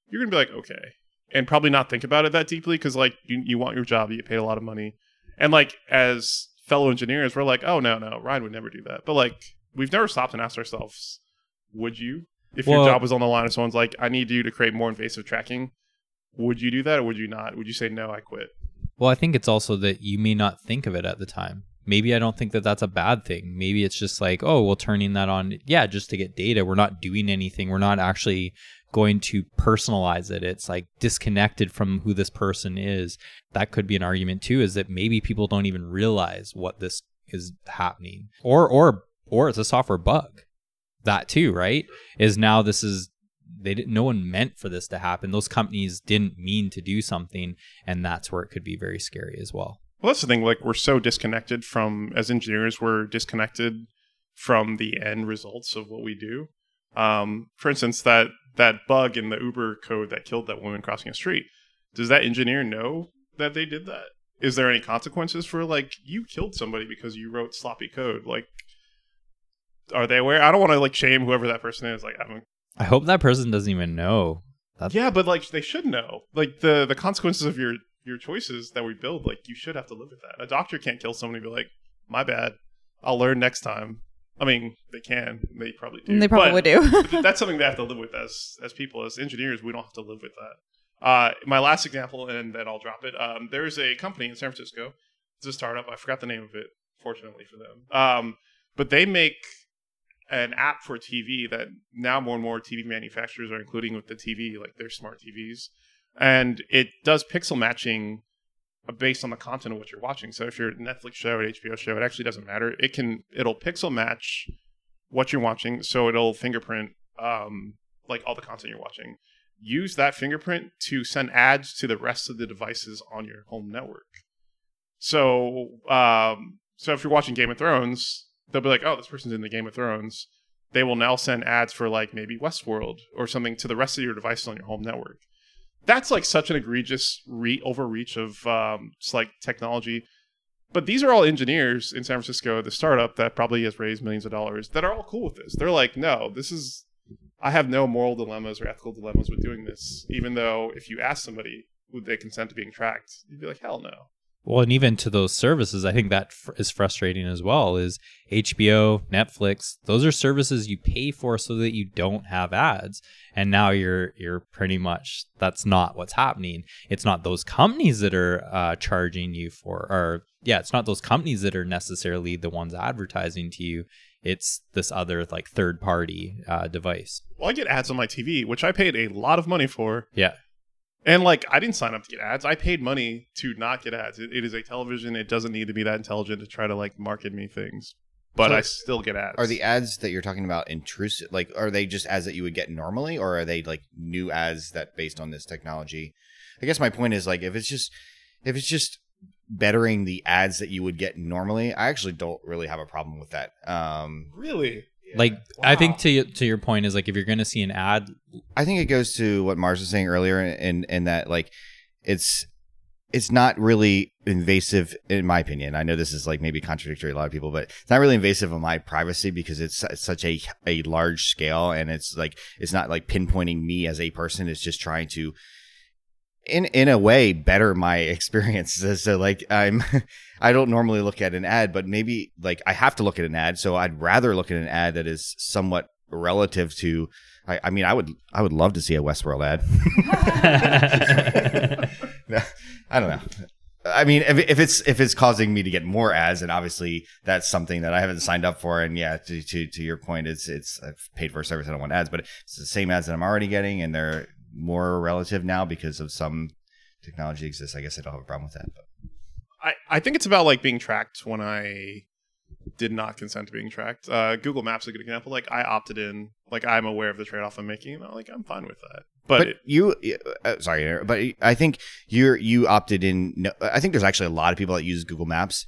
you're gonna be like, okay, and probably not think about it that deeply because like you you want your job, you get paid a lot of money, and like as fellow engineers, we're like, oh no, no, Ryan would never do that. But like, we've never stopped and asked ourselves, would you? If Well- your job was on the line and someone's like, I need you to create more invasive tracking, would you do that or would you not? Would you say no, I quit? Well, I think it's also that you may not think of it at the time. Maybe I don't think that that's a bad thing. Maybe it's just like, oh, well, turning that on, yeah, just to get data. We're not doing anything. We're not actually going to personalize it. It's like disconnected from who this person is. That could be an argument too, is that maybe people don't even realize what this is happening, or or or it's a software bug. that too, right? Is now this is they didn't no one meant for this to happen. Those companies didn't mean to do something, and that's where it could be very scary as well. Well, that's the thing. Like, we're so disconnected from, as engineers, we're disconnected from the end results of what we do. Um, for instance, that that bug in the Uber code that killed that woman crossing a street. Does that engineer know that they did that? Is there any consequences for like you killed somebody because you wrote sloppy code? Like, are they aware? I don't want to like shame whoever that person is. Like, I don't. I hope that person doesn't even know. That's Yeah, but like they should know. Like the the consequences of your your choices that we build. Like you should have to live with that. A doctor can't kill somebody. and Be like, my bad. I'll learn next time. I mean, they can. They probably do. They probably do. *laughs* *laughs* that's something they have to live with as as people, as engineers. We don't have to live with that. Uh, my last example, and then I'll drop it. Um, there's a company in San Francisco. It's a startup. I forgot the name of it. Fortunately for them, um, but they make an app for TV that now more and more TV manufacturers are including with the TV, like their smart TVs, and it does pixel matching based on the content of what you're watching. So if you're a Netflix show, an HBO show, it actually doesn't matter. It can it'll pixel match what you're watching, so it'll fingerprint um, like all the content you're watching. Use that fingerprint to send ads to the rest of the devices on your home network. So, um, so if you're watching Game of Thrones, they'll be like, "Oh, this person's in the Game of Thrones." They will now send ads for like maybe Westworld or something to the rest of your devices on your home network. That's like such an egregious re- overreach of um, just like technology. But these are all engineers in San Francisco, the startup that probably has raised millions of dollars, that are all cool with this. They're like, no, this is, I have no moral dilemmas or ethical dilemmas with doing this. Even though if you ask somebody, would they consent to being tracked? You'd be like, hell no. Well, and even to those services, I think that fr- is frustrating as well. Is HBO, Netflix, those are services you pay for so that you don't have ads, and now you're you're pretty much that's not what's happening. It's not those companies that are uh, charging you for, or yeah, it's not those companies that are necessarily the ones advertising to you. It's this other like third party uh, device. Well, I get ads on my TV, which I paid a lot of money for. Yeah, And like, I didn't sign up to get ads. I paid money to not get ads. It, it is a television. It doesn't need to be that intelligent to try to like market me things. But So I still get ads. Are the ads that you're talking about intrusive? Like, are they just ads that you would get normally, or are they like new ads that based on this technology? I guess my point is like, if it's just if it's just bettering the ads that you would get normally, I actually don't really have a problem with that. Um, really? Like I think to to your point is like if you're going to see an ad, I think it goes to what Mars was saying earlier, and in that like it's it's not really invasive in my opinion. I know this is like maybe contradictory to a lot of people, but it's not really invasive of my privacy because it's, it's such a a large scale and it's like it's not like pinpointing me as a person. It's just trying to in in a way better my *laughs* experience. So, so like I'm *laughs* I don't normally look at an ad, but maybe like I have to look at an ad, so I'd rather look at an ad that is somewhat relative to I, I mean I would I would love to see a Westworld ad. *laughs* *laughs* I don't know. I mean, if, if it's if it's causing me to get more ads, and obviously that's something that I haven't signed up for. And yeah, to to, to your point, it's it's I've paid for a service. I don't want ads, but it's the same ads that I'm already getting, and they're more relative now because of some technology exists. I guess I don't have a problem with that. But. I, I think it's about like being tracked when I did not consent to being tracked. Uh, Google Maps is a good example. Like I opted in, like I'm aware of the trade off I'm making, and I'm like I'm fine with that. But, But, it, you, uh, sorry, but I think you're you opted in. No, I think there's actually a lot of people that use Google Maps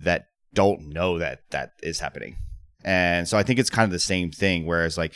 that don't know that that is happening, and so I think it's kind of the same thing. Whereas like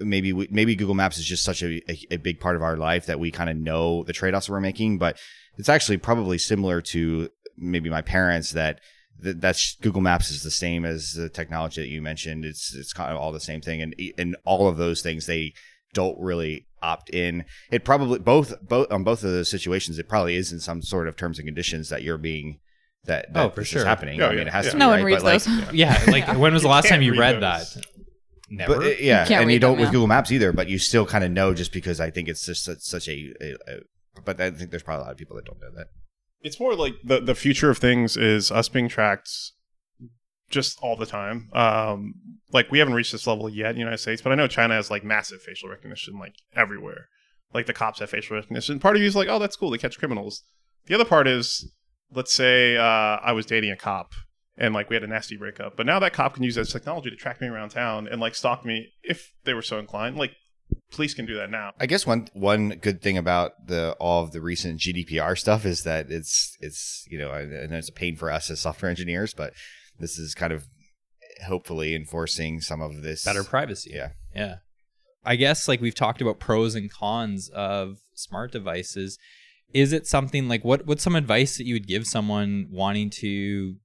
maybe we, maybe Google Maps is just such a, a, a big part of our life that we kind of know the trade offs we're making, but it's actually probably similar to maybe my parents that. th- That's Google Maps is the same as the technology that you mentioned. It's it's kind of all the same thing, and and all of those things they don't really opt in. It probably both both on both of those situations. It probably is in some sort of terms and conditions that you're being that, that Oh, for this is sure. happening. Oh, I mean, yeah, it has yeah. to. Be, no one right? reads but, like, those. yeah, *laughs* like when was the You last time you read read that? Never. But uh, yeah, can't and you don't them, with yeah. Google Maps either. But you still kind of know just because I think it's just such, such a, a, a. But I think there's probably a lot of people that don't know that. It's more like the the future of things is us being tracked just all the time. Um, like we haven't reached this level yet in the United States, but I know China has like massive facial recognition like everywhere. Like the cops have facial recognition. Part of you is like, oh, that's cool. They catch criminals. The other part is, let's say uh, I was dating a cop and like we had a nasty breakup. But now that cop can use that technology to track me around town and like stalk me if they were so inclined. Like police can do that now. I guess one one good thing about the all of the recent GDPR stuff is that it's it's you know I, I know it's a pain for us as software engineers, but this is kind of hopefully enforcing some of this Better privacy. Yeah. Yeah. I guess like we've talked about pros and cons of smart devices. Is it something like what what's some advice that you would give someone wanting to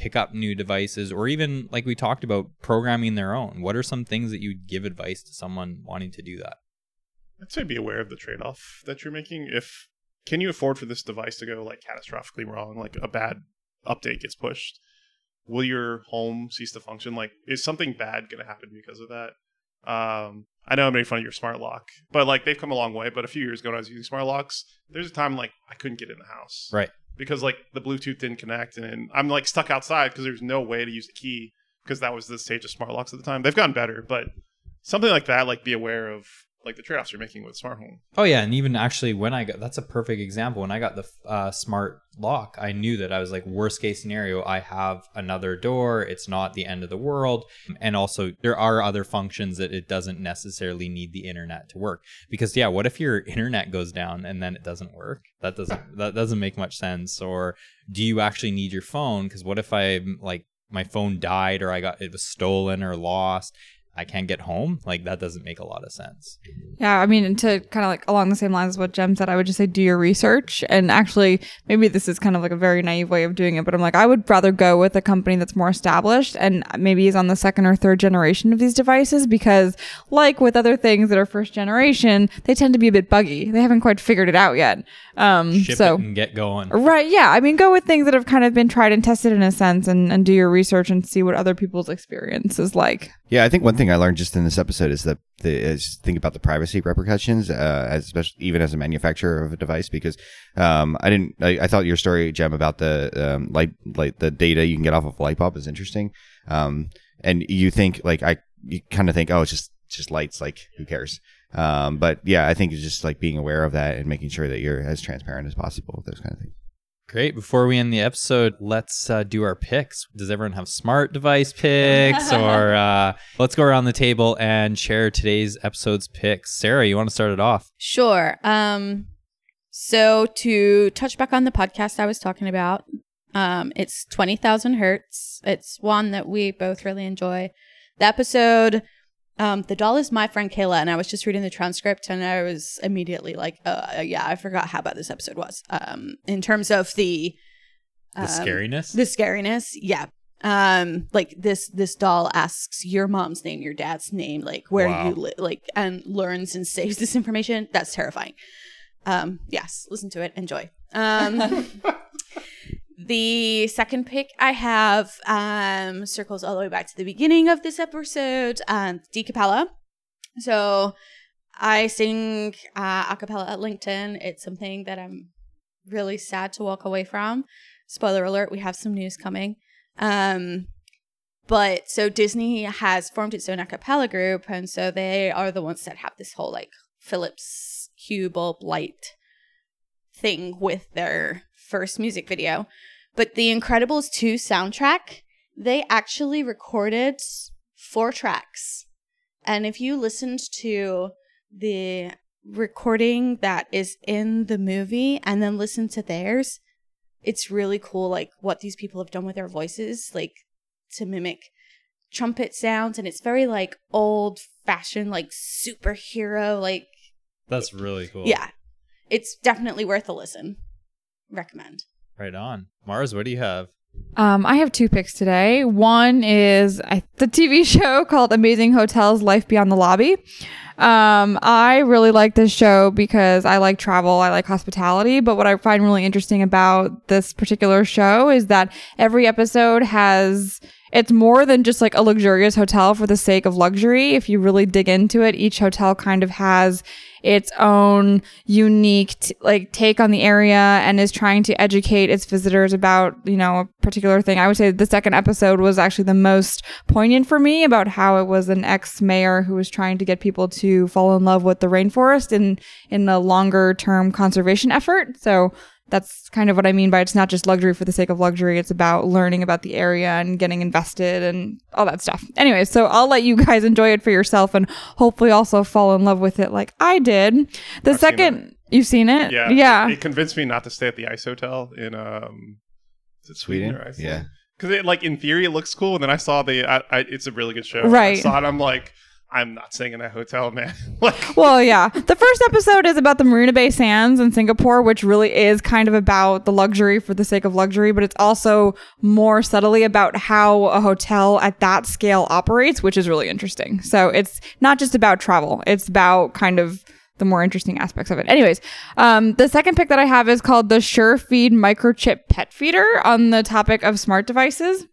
pick up new devices or even like we talked about programming their own? What are some things that you'd give advice to someone wanting to do that? I'd say be aware of the trade off that you're making. If can you afford for this device to go like catastrophically wrong, like a bad update gets pushed? Will your home cease to function? Like, is something bad going to happen because of that? Um, I know I'm making fun of your smart lock, but like they've come a long way. But a few years ago, when I was using smart locks, there's a time like I couldn't get in the house, Right. Because like the Bluetooth didn't connect, and I'm like stuck outside because there's no way to use the key because that was the stage of smart locks at the time. They've gotten better, but something like that, like be aware of like the trade offs you're making with smart home. Oh yeah, and even actually when I got that's a perfect example. When I got the uh, smart lock, I knew that I was like worst case scenario. I have another door. It's not the end of the world, and also there are other functions that it doesn't necessarily need the internet to work. Because yeah, what if your internet goes down and then it doesn't work? That doesn't that doesn't make much sense. Or do you actually need your phone? Because what if I like my phone died or I got it was stolen or lost? I can't get home. Like that doesn't make a lot of sense. Yeah, I mean, and to kind of like along the same lines as what Jem said, I would just say do your research. And actually, maybe this is kind of like a very naive way of doing it, but I'm like, I would rather go with a company that's more established and maybe is on the second or third generation of these devices because, like with other things that are first generation, they tend to be a bit buggy. They haven't quite figured it out yet. Um, Ship so. get going. Right, yeah. I mean, go with things that have kind of been tried and tested in a sense and, and do your research and see what other people's experience is like. Yeah, I think one thing I learned just in this episode is that the is think about the privacy repercussions, uh, as especially even as a manufacturer of a device, because um, I didn't. I, I thought your story, Jem, about the um, light, like the data you can get off of light bulb is interesting. Um, and you think like I, you kind of think, oh, it's just just lights, like who cares? Um, but yeah, I think it's just like being aware of that and making sure that you're as transparent as possible with those kind of things. Great. Before we end the episode, let's uh, do our picks. Does everyone have smart device picks? *laughs* or uh, let's go around the table and share today's episode's picks. Sarah, you want to start it off? Sure. Um, so to touch back on the podcast I was talking about, um, it's twenty thousand hertz. It's one that we both really enjoy. The episode, um, the doll is my friend Kayla, and I was just reading the transcript, and I was immediately like, uh, yeah, I forgot how bad this episode was. Um, in terms of the The um, scariness? the scariness yeah um like this this doll asks your mom's name your dad's name like where Wow. you live like and learns and saves this information that's terrifying um yes listen to it enjoy um *laughs* the second pick i have um circles all the way back to the beginning of this episode um DCappella. so i sing uh a cappella at linkedin it's something that i'm really sad to walk away from. Spoiler alert we have some news coming. Um but so disney has formed its own a cappella group and so they are the ones that have this whole like philips hue bulb light thing with their first music video but the incredibles 2 soundtrack they actually recorded four tracks. And if you listened to the recording that is in the movie and then listen to theirs it's really cool like what these people have done with their voices like to mimic trumpet sounds. And it's very like old fashioned like superhero like That's really cool. yeah. It's definitely worth a listen. Recommend Right on. Mars, what do you have? Um, I have two picks today. One is the TV *laughs* show called Amazing Hotels Life Beyond the Lobby. Um, I really like this show because I like travel, I like hospitality. But what I find really interesting about this particular show is that every episode has it's more than just like a luxurious hotel for the sake of luxury. If you really dig into it, each hotel kind of has its own unique t- like take on the area and is trying to educate its visitors about you know a particular thing i would say the second episode was actually the most poignant for me about how it was an ex-mayor who was trying to get people to fall in love with the rainforest in in a longer term conservation effort so that's kind of what I mean by it's not just luxury for the sake of luxury. It's about learning about the area and getting invested and all that stuff. Anyway, so I'll let you guys enjoy it for yourself and hopefully also fall in love with it like I did. The I've seen second you've seen it? Yeah, Yeah. It, it convinced me not to stay at the ice hotel in um, is it Sweden, Sweden? Yeah. because it like in theory it looks cool, and then I saw the I, I, it's a really good show. Right. I saw it, I'm like, I'm not staying in that hotel, man. *laughs* like, Well, yeah. The first episode is about the Marina Bay Sands in Singapore, which really is kind of about the luxury for the sake of luxury, but it's also more subtly about how a hotel at that scale operates, which is really interesting. So it's not just about travel, it's about kind of the more interesting aspects of it. Anyways, um, the second pick that I have is called the SureFeed Microchip Pet Feeder on the topic of smart devices.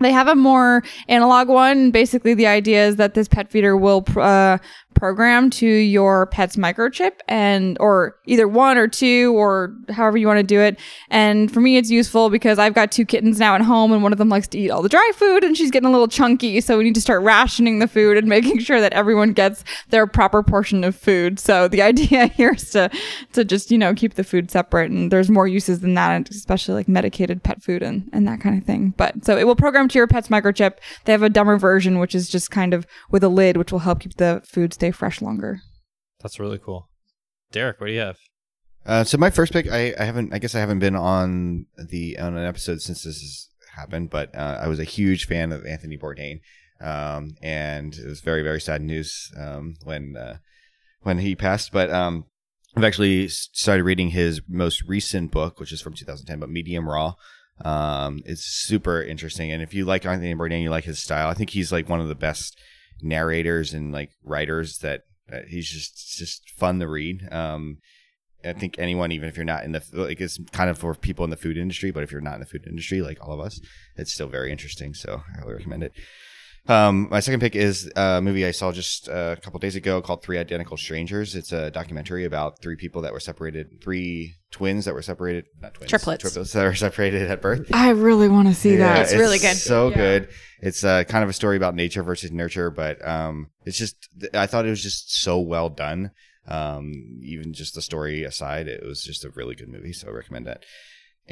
They have a more analog one. Basically, the idea is that this pet feeder will uh, program to your pet's microchip, and or either one or two, or however you want to do it. And for me, it's useful because I've got two kittens now at home, and one of them likes to eat all the dry food, and she's getting a little chunky. So we need to start rationing the food and *laughs* making sure that everyone gets their proper portion of food. So the *laughs* idea here is to to just you know keep the food separate, and there's more uses than that, especially like medicated pet food and and that kind of thing. But so it will program to your pet's microchip. They have a dumber version, which is just kind of with a lid, which will help keep the food stay fresh longer. That's really cool. Derek, what do you have? Uh, so my first pick, I, I haven't, I guess I haven't been on the on an episode since this has happened, but uh, I was a huge fan of Anthony Bourdain, um, and it was very very sad news um, when uh, when he passed. But um, I've actually started reading his most recent book, which is from 2010, but Medium Raw. Um, it's super interesting, and if you like Anthony Bourdain, you like his style. I think he's like one of the best narrators and like writers that. that he's just just fun to read. Um, I think anyone, even if you're not in the like, it's kind of for people in the food industry, but if you're not in the food industry, like all of us, it's still very interesting. So I highly recommend it. Um, my second pick is a movie I saw just uh, a couple days ago called Three Identical Strangers. It's a documentary about three people that were separated, three twins that were separated, not twins, Triplets. triplets that were separated at birth. I really want to see Yeah, that. It's really good. So Yeah. good. It's uh, kind of a story about nature versus nurture, but um, it's just I thought it was just so well done. Um, even just the story aside, it was just a really good movie. So I recommend that.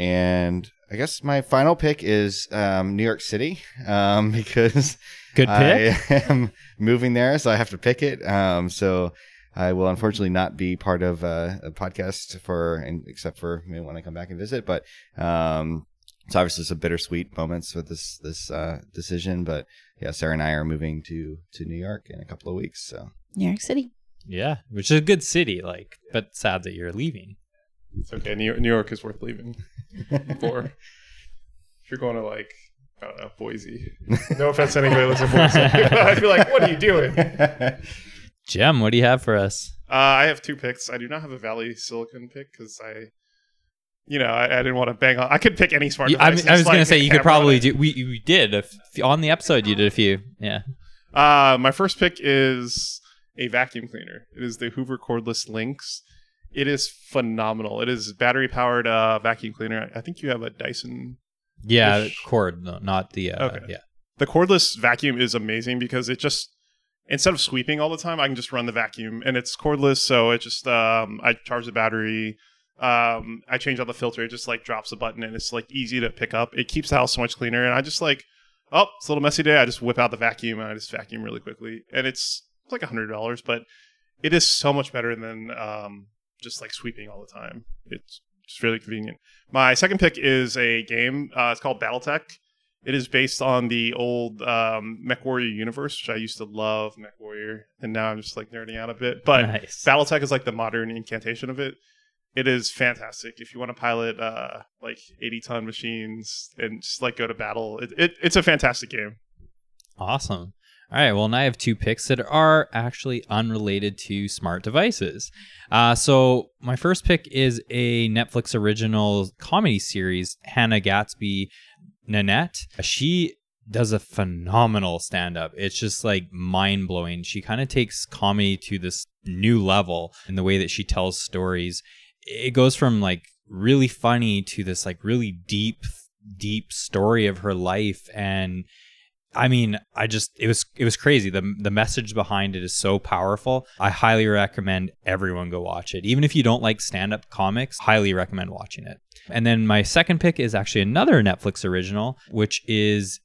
And I guess my final pick is um, New York City um, *laughs* because Good pick. I *laughs* am moving there, so I have to pick it. Um, so I will unfortunately not be part of uh, a podcast for, except for you know, when I come back and visit. But um, it's obviously some bittersweet moments with this this uh, decision. But yeah, Sarah and I are moving to to New York in a couple of weeks. So New York City. Yeah, which is a good city, like, but sad that you're leaving. it's okay. New York, New York is worth leaving for. *laughs* If you're going to like, I don't know, Boise. No offense to anybody who lives in Boise. *laughs* I'd be like, what are you doing? Jem, what do you have for us? I have two picks. I do not have a Valley Silicon pick because I, you know, I, I didn't want to bang on. I could pick any smart You- I, device. mean, I was Just, gonna say a you could camera probably it. do. We we did a f- on the episode. You did a few. Yeah. Uh, my first pick is a vacuum cleaner. It is the Hoover cordless Lynx. It is phenomenal. It is battery powered uh, vacuum cleaner. I think you have a Dyson. Yeah, cord, no, not the. Uh, Okay. Yeah. The cordless vacuum is amazing because it just instead of sweeping all the time, I can just run the vacuum and it's cordless. So it just um, I charge the battery. Um, I change out the filter. It just like drops a button and it's like easy to pick up. It keeps the house so much cleaner. And I just like, oh, it's a little messy day. I just whip out the vacuum and I just vacuum really quickly. And it's, it's like a hundred dollars, but it is so much better than um, just like sweeping all the time. It's just really convenient. My second pick is a game. Uh, it's called BattleTech. It is based on the old um, MechWarrior universe, which I used to love MechWarrior, and now I'm just like nerding out a bit. But nice. BattleTech is like the modern incantation of it. It is fantastic if you want to pilot uh, like 80 ton machines and just like go to battle. It, it, it's a fantastic game. Awesome. All right. Well, now I have two picks that are actually unrelated to smart devices. Uh, so my first pick is a Netflix original comedy series, Hannah Gadsby Nanette. She does a phenomenal stand up. It's just like mind blowing. She kind of takes comedy to this new level in the way that she tells stories. It goes from like really funny to this like really deep, deep story of her life. And I mean, I just it was it was crazy. The the message behind it is so powerful. I highly recommend everyone go watch it. Even if you don't like stand-up comics, highly recommend watching it. And then my second pick is actually another Netflix original, which is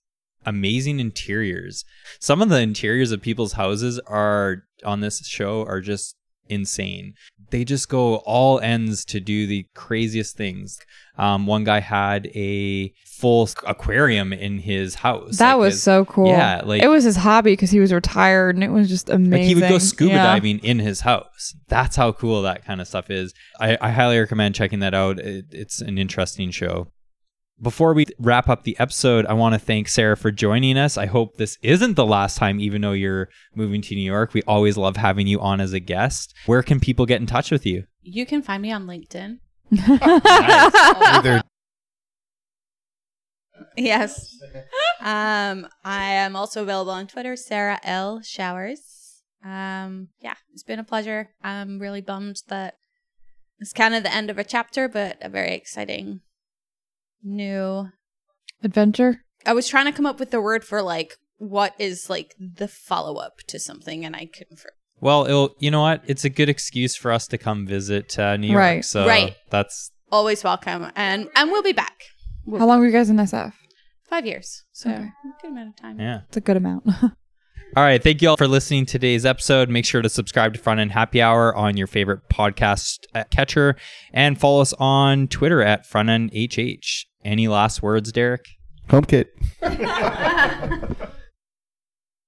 Amazing Interiors. Some of the interiors of people's houses are on this show are just insane. They just go all ends to do the craziest things. Um, one guy had a full aquarium in his house. That Like, was his- so cool. Yeah, like it was his hobby because he was retired and it was just amazing. like he would go scuba Yeah. diving in his house. That's how cool that kind of stuff is. I, I highly recommend checking that out. It, it's an interesting show. Before we wrap up the episode, I want to thank Sarah for joining us. I hope this isn't the last time, even though you're moving to New York. We always love having you on as a guest. Where can people get in touch with you? You can find me on LinkedIn. Either Yes. Um, I am also available on Twitter, Sarah L Showers. Um, yeah, it's been a pleasure. I'm really bummed that it's kind of the end of a chapter, but a very exciting new. Adventure. I was trying to come up with the word for like what is like the follow up to something, and I couldn't. For- Well, it'll, you know what? It's a good excuse for us to come visit uh, New York. Right. So Right. that's Always welcome, and and we'll be back. We'll How long were you guys in SF? Five years, so Okay. good amount of time. yeah. It's a good amount. *laughs* All right. Thank you all for listening to today's episode. Make sure to subscribe to Front End Happy Hour on your favorite podcast catcher and follow us on Twitter at Front End HH. Any last words, Derek? HomeKit. *laughs*